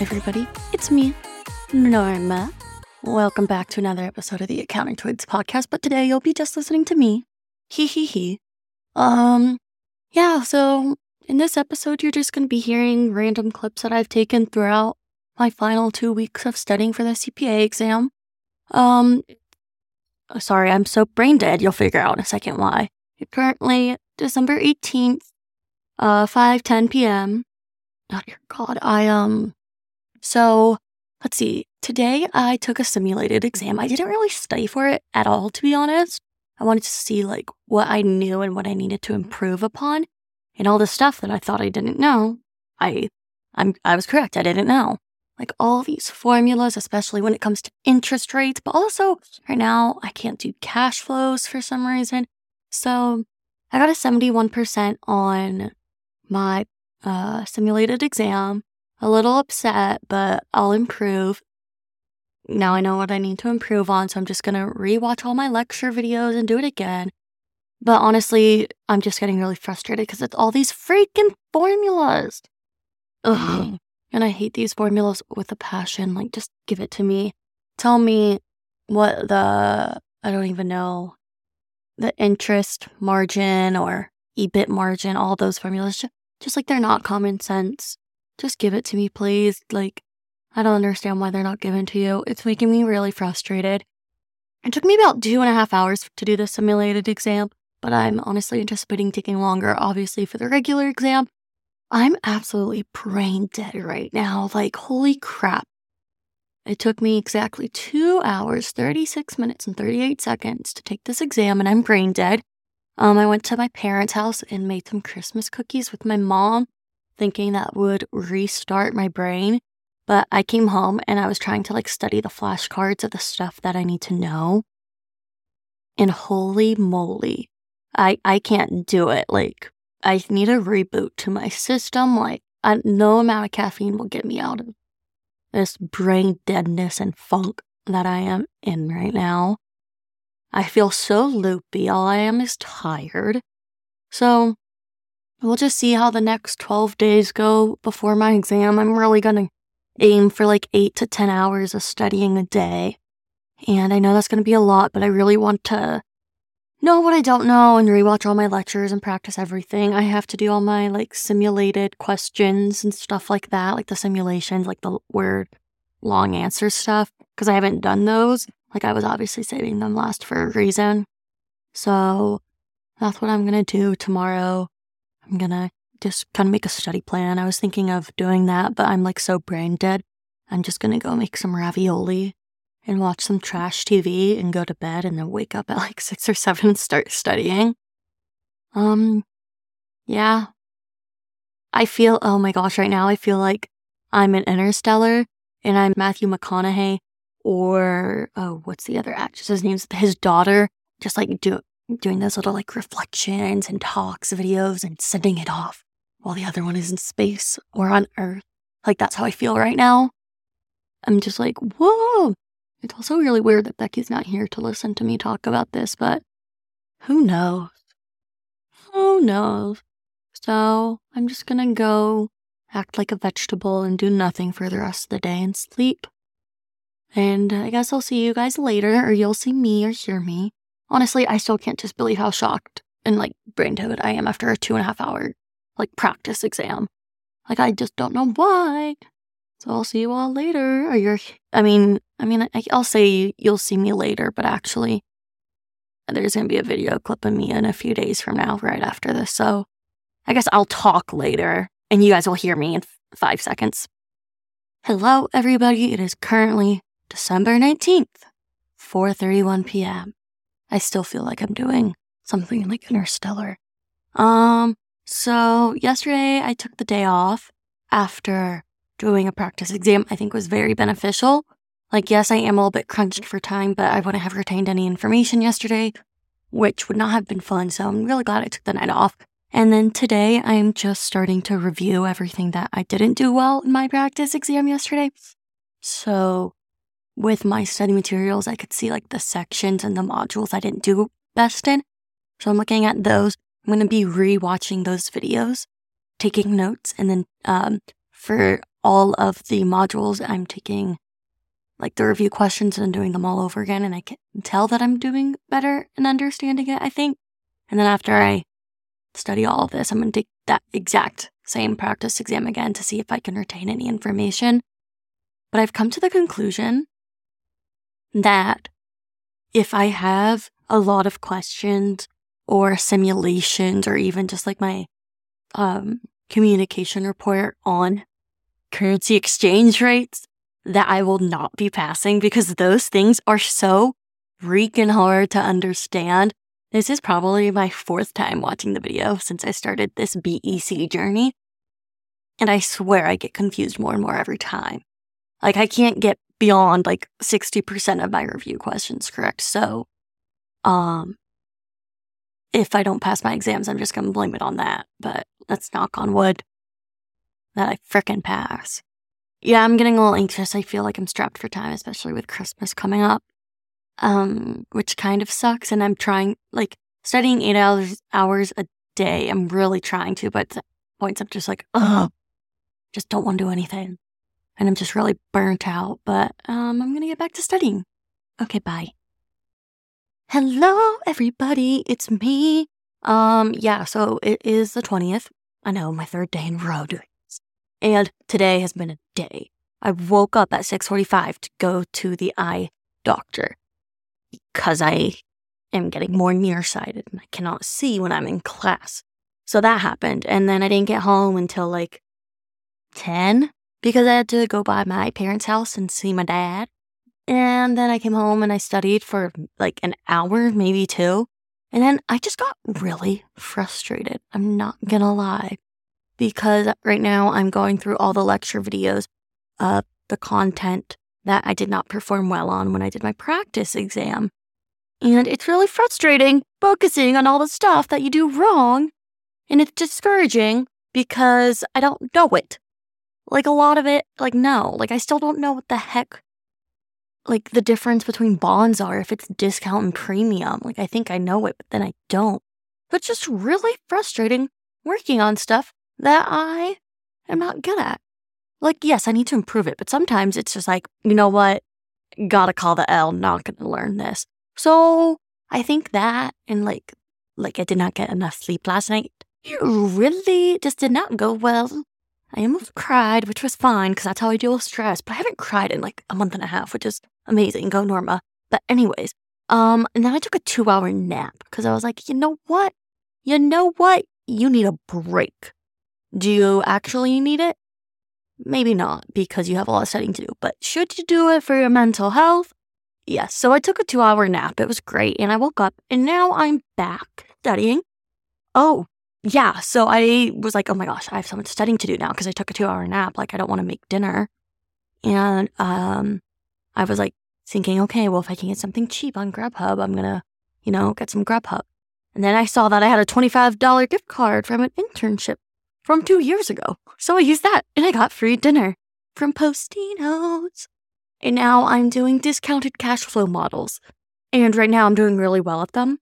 everybody. It's me, Norma. Welcome back to another episode of the Accounting Twins podcast, but today you'll be just listening to me. Hee hee hee. Um, yeah, so in this episode, you're just going to be hearing random clips that I've taken throughout my final two weeks of studying for the CPA exam. Um, sorry, I'm so brain dead. You'll figure out in a second why. Currently December 18th, uh, 5 10 p.m. Oh, dear God. I, um, so let's see. Today I took a simulated exam. I didn't really study for it at all, to be honest. I wanted to see like what I knew and what I needed to improve upon. And all the stuff that I thought I didn't know, I I'm I was correct. I didn't know. Like all these formulas, especially when it comes to interest rates, but also right now I can't do cash flows for some reason. So I got a 71% on my uh, simulated exam. A little upset, but I'll improve. Now I know what I need to improve on, so I'm just gonna rewatch all my lecture videos and do it again. But honestly, I'm just getting really frustrated because it's all these freaking formulas. Ugh. And I hate these formulas with a passion. Like, just give it to me. Tell me what the, I don't even know, the interest margin or EBIT margin, all those formulas. Just, just like they're not common sense. Just give it to me, please. Like, I don't understand why they're not given to you. It's making me really frustrated. It took me about two and a half hours to do the simulated exam, but I'm honestly anticipating taking longer, obviously, for the regular exam. I'm absolutely brain dead right now. Like, holy crap. It took me exactly two hours, 36 minutes, and 38 seconds to take this exam, and I'm brain dead. Um, I went to my parents' house and made some Christmas cookies with my mom, thinking that would restart my brain. But I came home and I was trying to like study the flashcards of the stuff that I need to know. And holy moly, I, I can't do it. Like, I need a reboot to my system. Like, I, no amount of caffeine will get me out of this brain deadness and funk that I am in right now. I feel so loopy. All I am is tired. So we'll just see how the next 12 days go before my exam. I'm really going to aim for like eight to 10 hours of studying a day. And I know that's going to be a lot, but I really want to know what I don't know and rewatch all my lectures and practice everything. I have to do all my like simulated questions and stuff like that, like the simulations, like the word long answer stuff, because I haven't done those. Like I was obviously saving them last for a reason. So that's what I'm gonna do tomorrow. I'm gonna just kind of make a study plan. I was thinking of doing that, but I'm like so brain dead. I'm just gonna go make some ravioli and watch some trash TV and go to bed and then wake up at like six or seven and start studying. Um, yeah. I feel, oh my gosh, right now I feel like I'm an interstellar and I'm Matthew McConaughey or oh, what's the other actress's name? His daughter, just like do, doing those little like reflections and talks videos and sending it off while the other one is in space or on Earth. Like that's how I feel right now. I'm just like, whoa. It's also really weird that Becky's not here to listen to me talk about this, but who knows? Who knows? So I'm just gonna go act like a vegetable and do nothing for the rest of the day and sleep. And uh, I guess I'll see you guys later, or you'll see me or hear me. Honestly, I still can't just believe how shocked and like brain dead I am after a two and a half hour like practice exam. Like I just don't know why. So I'll see you all later. Or you're, I mean, I mean, I, I'll say you'll see me later, but actually, there's gonna be a video clip of me in a few days from now, right after this. So I guess I'll talk later, and you guys will hear me in f- five seconds. Hello, everybody. It is currently December 19th, 4:31 p.m. I still feel like I'm doing something like interstellar. Um, so yesterday I took the day off after doing a practice exam. I think was very beneficial. Like, yes, I am a little bit crunched for time, but I wouldn't have retained any information yesterday, which would not have been fun. So I'm really glad I took the night off. And then today I'm just starting to review everything that I didn't do well in my practice exam yesterday. So with my study materials, I could see like the sections and the modules I didn't do best in. So I'm looking at those. I'm going to be re-watching those videos, taking notes, and then um, for all of the modules, I'm taking like the review questions and doing them all over again. And I can tell that I'm doing better and understanding it, I think. And then after I study all of this, I'm going to take that exact same practice exam again to see if I can retain any information. But I've come to the conclusion that if I have a lot of questions or simulations or even just like my um, communication report on currency exchange rates, that I will not be passing because those things are so freaking hard to understand. This is probably my fourth time watching the video since I started this BEC journey. And I swear I get confused more and more every time. Like I can't get beyond like 60% of my review questions correct. So, um, if I don't pass my exams, I'm just going to blame it on that. But let's knock on wood that I fricking pass. Yeah, I'm getting a little anxious. I feel like I'm strapped for time, especially with Christmas coming up, um, which kind of sucks. And I'm trying, like, studying eight hours hours a day. I'm really trying to, but at points I'm just like, ugh, just don't want to do anything and I'm just really burnt out, but um, I'm going to get back to studying. Okay, bye. Hello, everybody. It's me. Um, yeah, so it is the 20th. I know, my third day in a row doing this. And today has been a day. I woke up at 6:45 to go to the eye doctor because I am getting more nearsighted and I cannot see when I'm in class. So that happened. And then I didn't get home until like 10 because I had to go by my parents' house and see my dad. And then I came home and I studied for like an hour, maybe two. And then I just got really frustrated. I'm not gonna lie. Because right now I'm going through all the lecture videos of the content that I did not perform well on when I did my practice exam. And it's really frustrating focusing on all the stuff that you do wrong. And it's discouraging because I don't know it. Like a lot of it, like no, like I still don't know what the heck, like the difference between bonds are if it's discount and premium. Like I think I know it, but then I don't. But just really frustrating working on stuff that I am not good at. Like, yes, I need to improve it, but sometimes it's just like, you know what? Gotta call the L, not gonna learn this. So I think that and like, like I did not get enough sleep last night. It really just did not go well I almost cried, which was fine because that's how I deal with stress, but I haven't cried in like a month and a half, which is amazing. Go Norma. But anyways, um, and then I took a two hour nap because I was like, you know what? You know what? You need a break. Do you actually need it? Maybe not because you have a lot of studying to do, but should you do it for your mental health? Yes. So I took a two hour nap. It was great. And I woke up and now I'm back studying. Oh, yeah, so I was like, oh my gosh, I have so much studying to do now because I took a two hour nap. Like, I don't want to make dinner. And um, I was like thinking, okay, well, if I can get something cheap on Grubhub, I'm going to, you know, get some Grubhub. And then I saw that I had a $25 gift card from an internship from two years ago. So I used that and I got free dinner from Postino's. And now I'm doing discounted cash flow models. And right now I'm doing really well at them.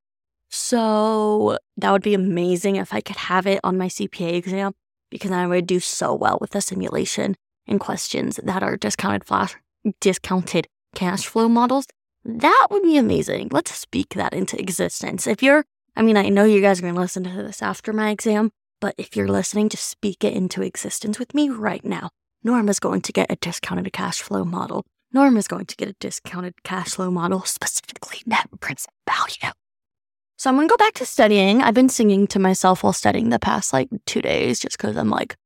So that would be amazing if I could have it on my CPA exam because I would do so well with the simulation and questions that are discounted flash discounted cash flow models. That would be amazing. Let's speak that into existence. If you're I mean, I know you guys are going to listen to this after my exam, but if you're listening, just speak it into existence with me right now. Norma's going to get a discounted cash flow model. Norma's going to get a discounted cash flow model, specifically net present value. So I'm gonna go back to studying. I've been singing to myself while studying the past like two days just because I'm like,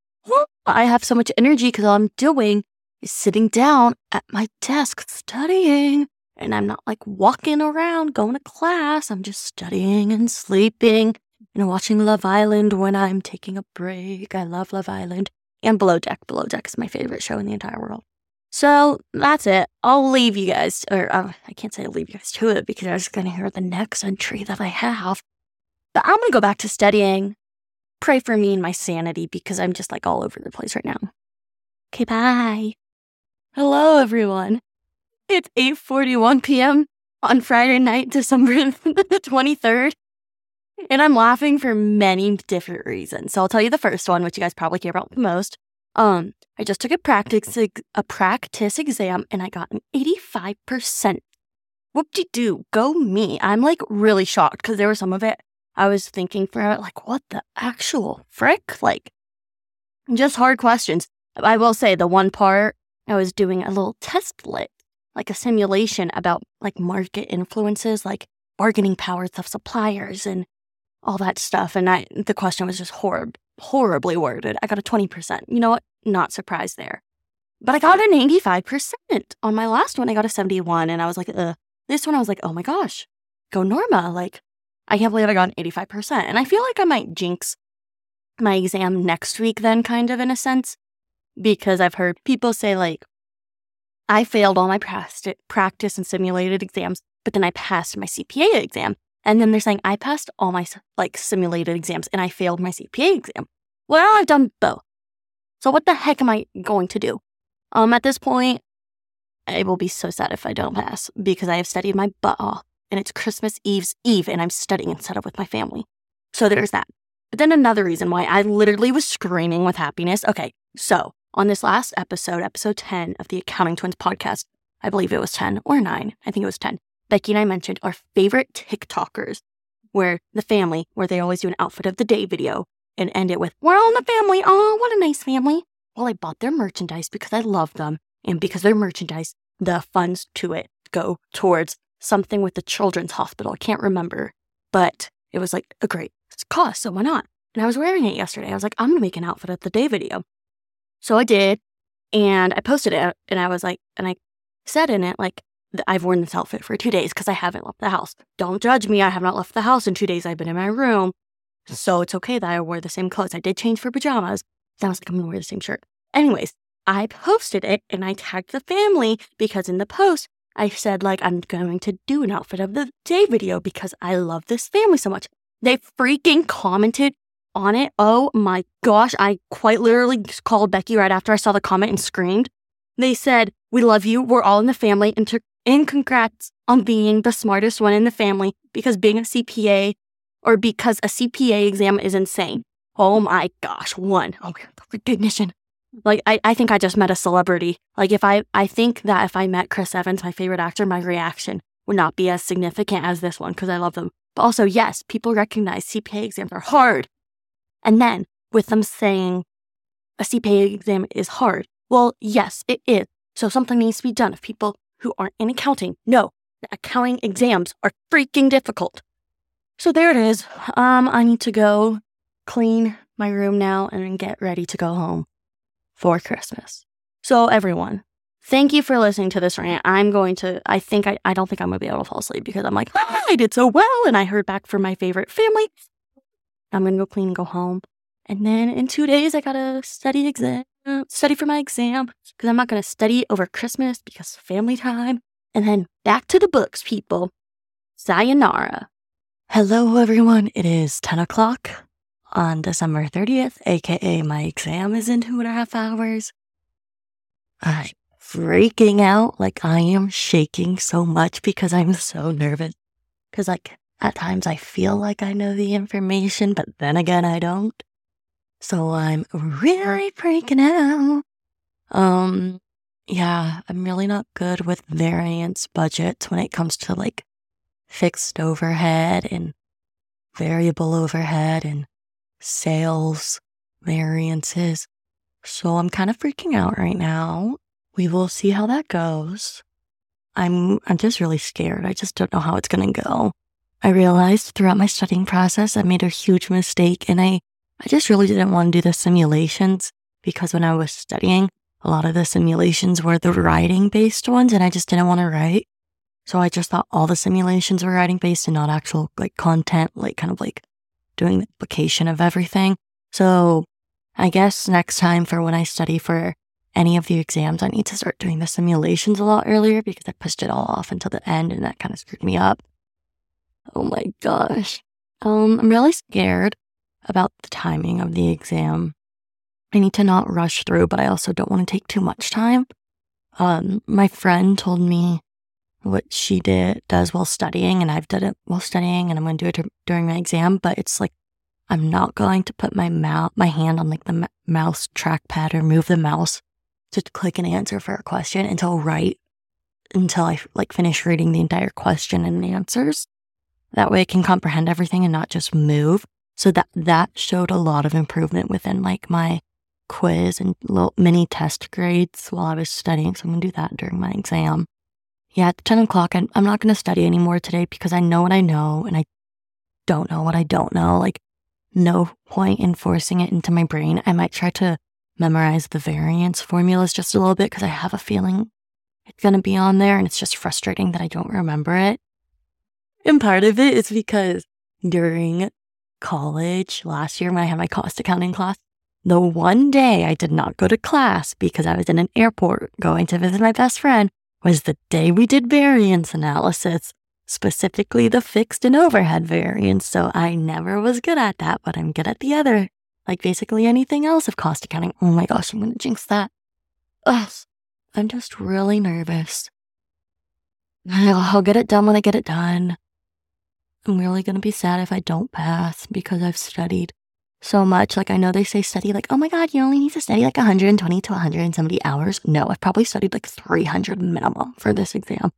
I have so much energy because all I'm doing is sitting down at my desk studying. And I'm not like walking around going to class. I'm just studying and sleeping and watching Love Island when I'm taking a break. I love Love Island and Below Deck. Below Deck is my favorite show in the entire world. So that's it. I'll leave you guys, or uh, I can't say I'll leave you guys to it because I was going to hear the next entry that I have. But I'm going to go back to studying. Pray for me and my sanity because I'm just like all over the place right now. Okay, bye. Hello, everyone. It's 8:41 p.m. on Friday night, December the 23rd. And I'm laughing for many different reasons. So I'll tell you the first one, which you guys probably care about the most. Um, I just took a practice a practice exam and I got an 85%. Whoop de doo, go me. I'm like really shocked because there was some of it I was thinking for like, what the actual frick? Like, just hard questions. I will say the one part I was doing a little test lit, like a simulation about like market influences, like bargaining powers of suppliers and all that stuff. And I, the question was just horrible horribly worded. I got a 20%. You know what? Not surprised there. But I got an 85%. On my last one, I got a 71. And I was like, Ugh. this one, I was like, oh my gosh, go Norma. Like, I can't believe I got an 85%. And I feel like I might jinx my exam next week, then, kind of in a sense, because I've heard people say, like, I failed all my practice and simulated exams, but then I passed my CPA exam. And then they're saying, I passed all my like simulated exams and I failed my CPA exam. Well, I've done both. So what the heck am I going to do? Um, at this point, I will be so sad if I don't pass because I have studied my butt off and it's Christmas Eve's Eve and I'm studying instead of with my family. So there's that. But then another reason why I literally was screaming with happiness. Okay, so on this last episode, episode 10 of the Accounting Twins podcast, I believe it was 10 or 9, I think it was 10. Becky and I mentioned our favorite TikTokers, where the family, where they always do an outfit of the day video and end it with, We're all in the family. Oh, what a nice family. Well, I bought their merchandise because I love them. And because their merchandise, the funds to it go towards something with the children's hospital. I can't remember, but it was like a great cost. So why not? And I was wearing it yesterday. I was like, I'm going to make an outfit of the day video. So I did. And I posted it and I was like, and I said in it, like, I've worn this outfit for two days because I haven't left the house. Don't judge me. I have not left the house in two days. I've been in my room. So it's okay that I wore the same clothes. I did change for pajamas. Was like, I'm going to wear the same shirt. Anyways, I posted it and I tagged the family because in the post, I said, like, I'm going to do an outfit of the day video because I love this family so much. They freaking commented on it. Oh my gosh. I quite literally called Becky right after I saw the comment and screamed. They said, We love you. We're all in the family. And to and congrats on being the smartest one in the family because being a CPA or because a CPA exam is insane. Oh my gosh, one. Oh, the recognition. Like, I, I think I just met a celebrity. Like, if I, I think that if I met Chris Evans, my favorite actor, my reaction would not be as significant as this one because I love them. But also, yes, people recognize CPA exams are hard. And then with them saying a CPA exam is hard, well, yes, it is. So something needs to be done. If people who aren't in accounting know that accounting exams are freaking difficult. So there it is. Um, I need to go clean my room now and get ready to go home for Christmas. So everyone, thank you for listening to this rant. I'm going to, I think, I, I don't think I'm going to be able to fall asleep because I'm like, ah, I did so well and I heard back from my favorite family. I'm going to go clean and go home. And then in two days, I got to study exam study for my exam because I'm not going to study over Christmas because family time. And then back to the books, people. Sayonara. Hello, everyone. It is 10 o'clock on December 30th, aka my exam is in two and a half hours. I'm freaking out. Like, I am shaking so much because I'm so nervous. Because, like, at times I feel like I know the information, but then again, I don't. So I'm really freaking out. Um, yeah, I'm really not good with variance budgets when it comes to like fixed overhead and variable overhead and sales variances. So I'm kind of freaking out right now. We will see how that goes. I'm I'm just really scared. I just don't know how it's going to go. I realized throughout my studying process I made a huge mistake and I I just really didn't want to do the simulations because when I was studying, a lot of the simulations were the writing based ones and I just didn't want to write. So I just thought all the simulations were writing based and not actual like content, like kind of like doing the application of everything. So I guess next time for when I study for any of the exams, I need to start doing the simulations a lot earlier because I pushed it all off until the end and that kind of screwed me up. Oh my gosh. Um, I'm really scared about the timing of the exam. I need to not rush through, but I also don't want to take too much time. Um, my friend told me what she did does while studying, and I've done it while studying, and I'm going to do it during my exam. But it's like I'm not going to put my mouth, my hand on like the m- mouse trackpad or move the mouse to click an answer for a question until right until I like finish reading the entire question and answers. That way I can comprehend everything and not just move. So that that showed a lot of improvement within like my quiz and little mini test grades while I was studying. So I'm gonna do that during my exam. Yeah, at 10 o'clock, I'm, I'm not gonna study anymore today because I know what I know and I don't know what I don't know. Like no point in forcing it into my brain. I might try to memorize the variance formulas just a little bit because I have a feeling it's going to be on there and it's just frustrating that I don't remember it. And part of it is because during college last year when I had my cost accounting class, the one day I did not go to class because I was in an airport going to visit my best friend was the day we did variance analysis, specifically the fixed and overhead variance. So I never was good at that, but I'm good at the other. Like basically anything else of cost accounting. Oh my gosh, I'm going to jinx that. Ugh, I'm just really nervous. I'll get it done when I get it done. I'm really going to be sad if I don't pass because I've studied so much. Like, I know they say study, like, oh my God, you only need to study like 120 to 170 hours. No, I've probably studied like 300 minimum for this exam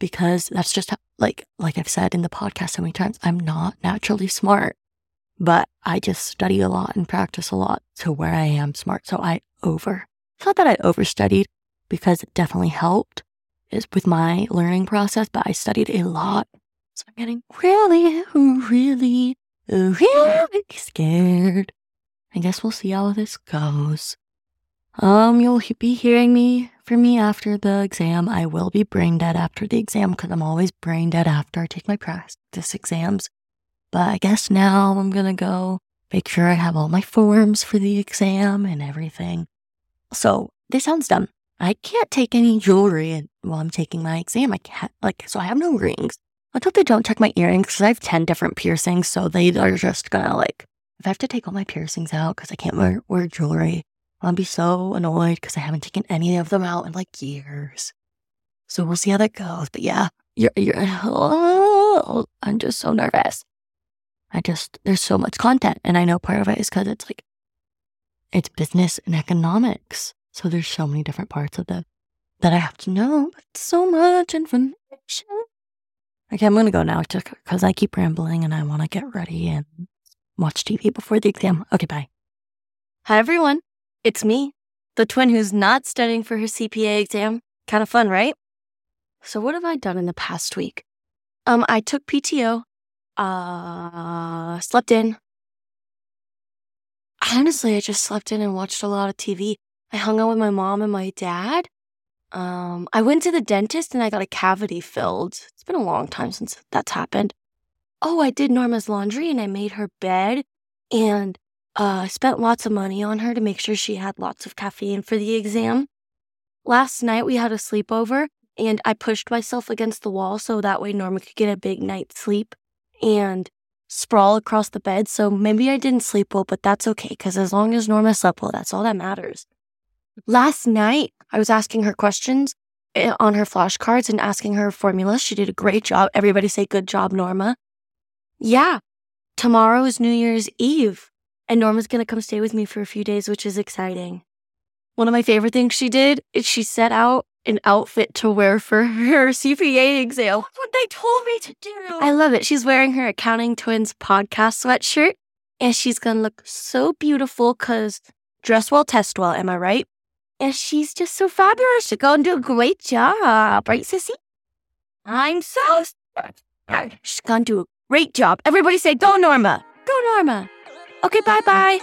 because that's just how, like, like I've said in the podcast so many times, I'm not naturally smart, but I just study a lot and practice a lot to where I am smart. So I over, it's not that I overstudied because it definitely helped with my learning process, but I studied a lot. So I'm getting really, really, really scared. I guess we'll see how this goes. Um, you'll be hearing me from me after the exam. I will be brain dead after the exam because I'm always brain dead after I take my practice exams. But I guess now I'm gonna go make sure I have all my forms for the exam and everything. So this sounds dumb. I can't take any jewelry while I'm taking my exam. I can't, like, so I have no rings. Hope they don't check my earrings because I have 10 different piercings. So they are just gonna, like, if I have to take all my piercings out because I can't wear, wear jewelry, I'll be so annoyed because I haven't taken any of them out in like years. So we'll see how that goes. But yeah, you're, you're, oh, I'm just so nervous. I just, there's so much content. And I know part of it is because it's like, it's business and economics. So there's so many different parts of the that I have to know. But so much information. Okay, I'm gonna go now because I keep rambling and I want to get ready and watch TV before the exam. Okay, bye. Hi everyone, it's me, the twin who's not studying for her CPA exam. Kind of fun, right? So what have I done in the past week? Um, I took PTO, uh, slept in. Honestly, I just slept in and watched a lot of TV. I hung out with my mom and my dad. Um, I went to the dentist and I got a cavity filled. It's been a long time since that's happened. Oh, I did Norma's laundry and I made her bed and uh, spent lots of money on her to make sure she had lots of caffeine for the exam. Last night we had a sleepover and I pushed myself against the wall so that way Norma could get a big night's sleep and sprawl across the bed. So maybe I didn't sleep well, but that's okay because as long as Norma slept well, that's all that matters. Last night, I was asking her questions eh, on her flashcards and asking her formulas. She did a great job. Everybody say, Good job, Norma. Yeah, tomorrow is New Year's Eve, and Norma's gonna come stay with me for a few days, which is exciting. One of my favorite things she did is she set out an outfit to wear for her CPA exam. That's what they told me to do. I love it. She's wearing her Accounting Twins podcast sweatshirt, and she's gonna look so beautiful because dress well, test well. Am I right? And she's just so fabulous. She's going to do a great job, right, Sissy? I'm so. She's going to do a great job. Everybody say, go, Norma. Go, Norma. Okay, bye bye.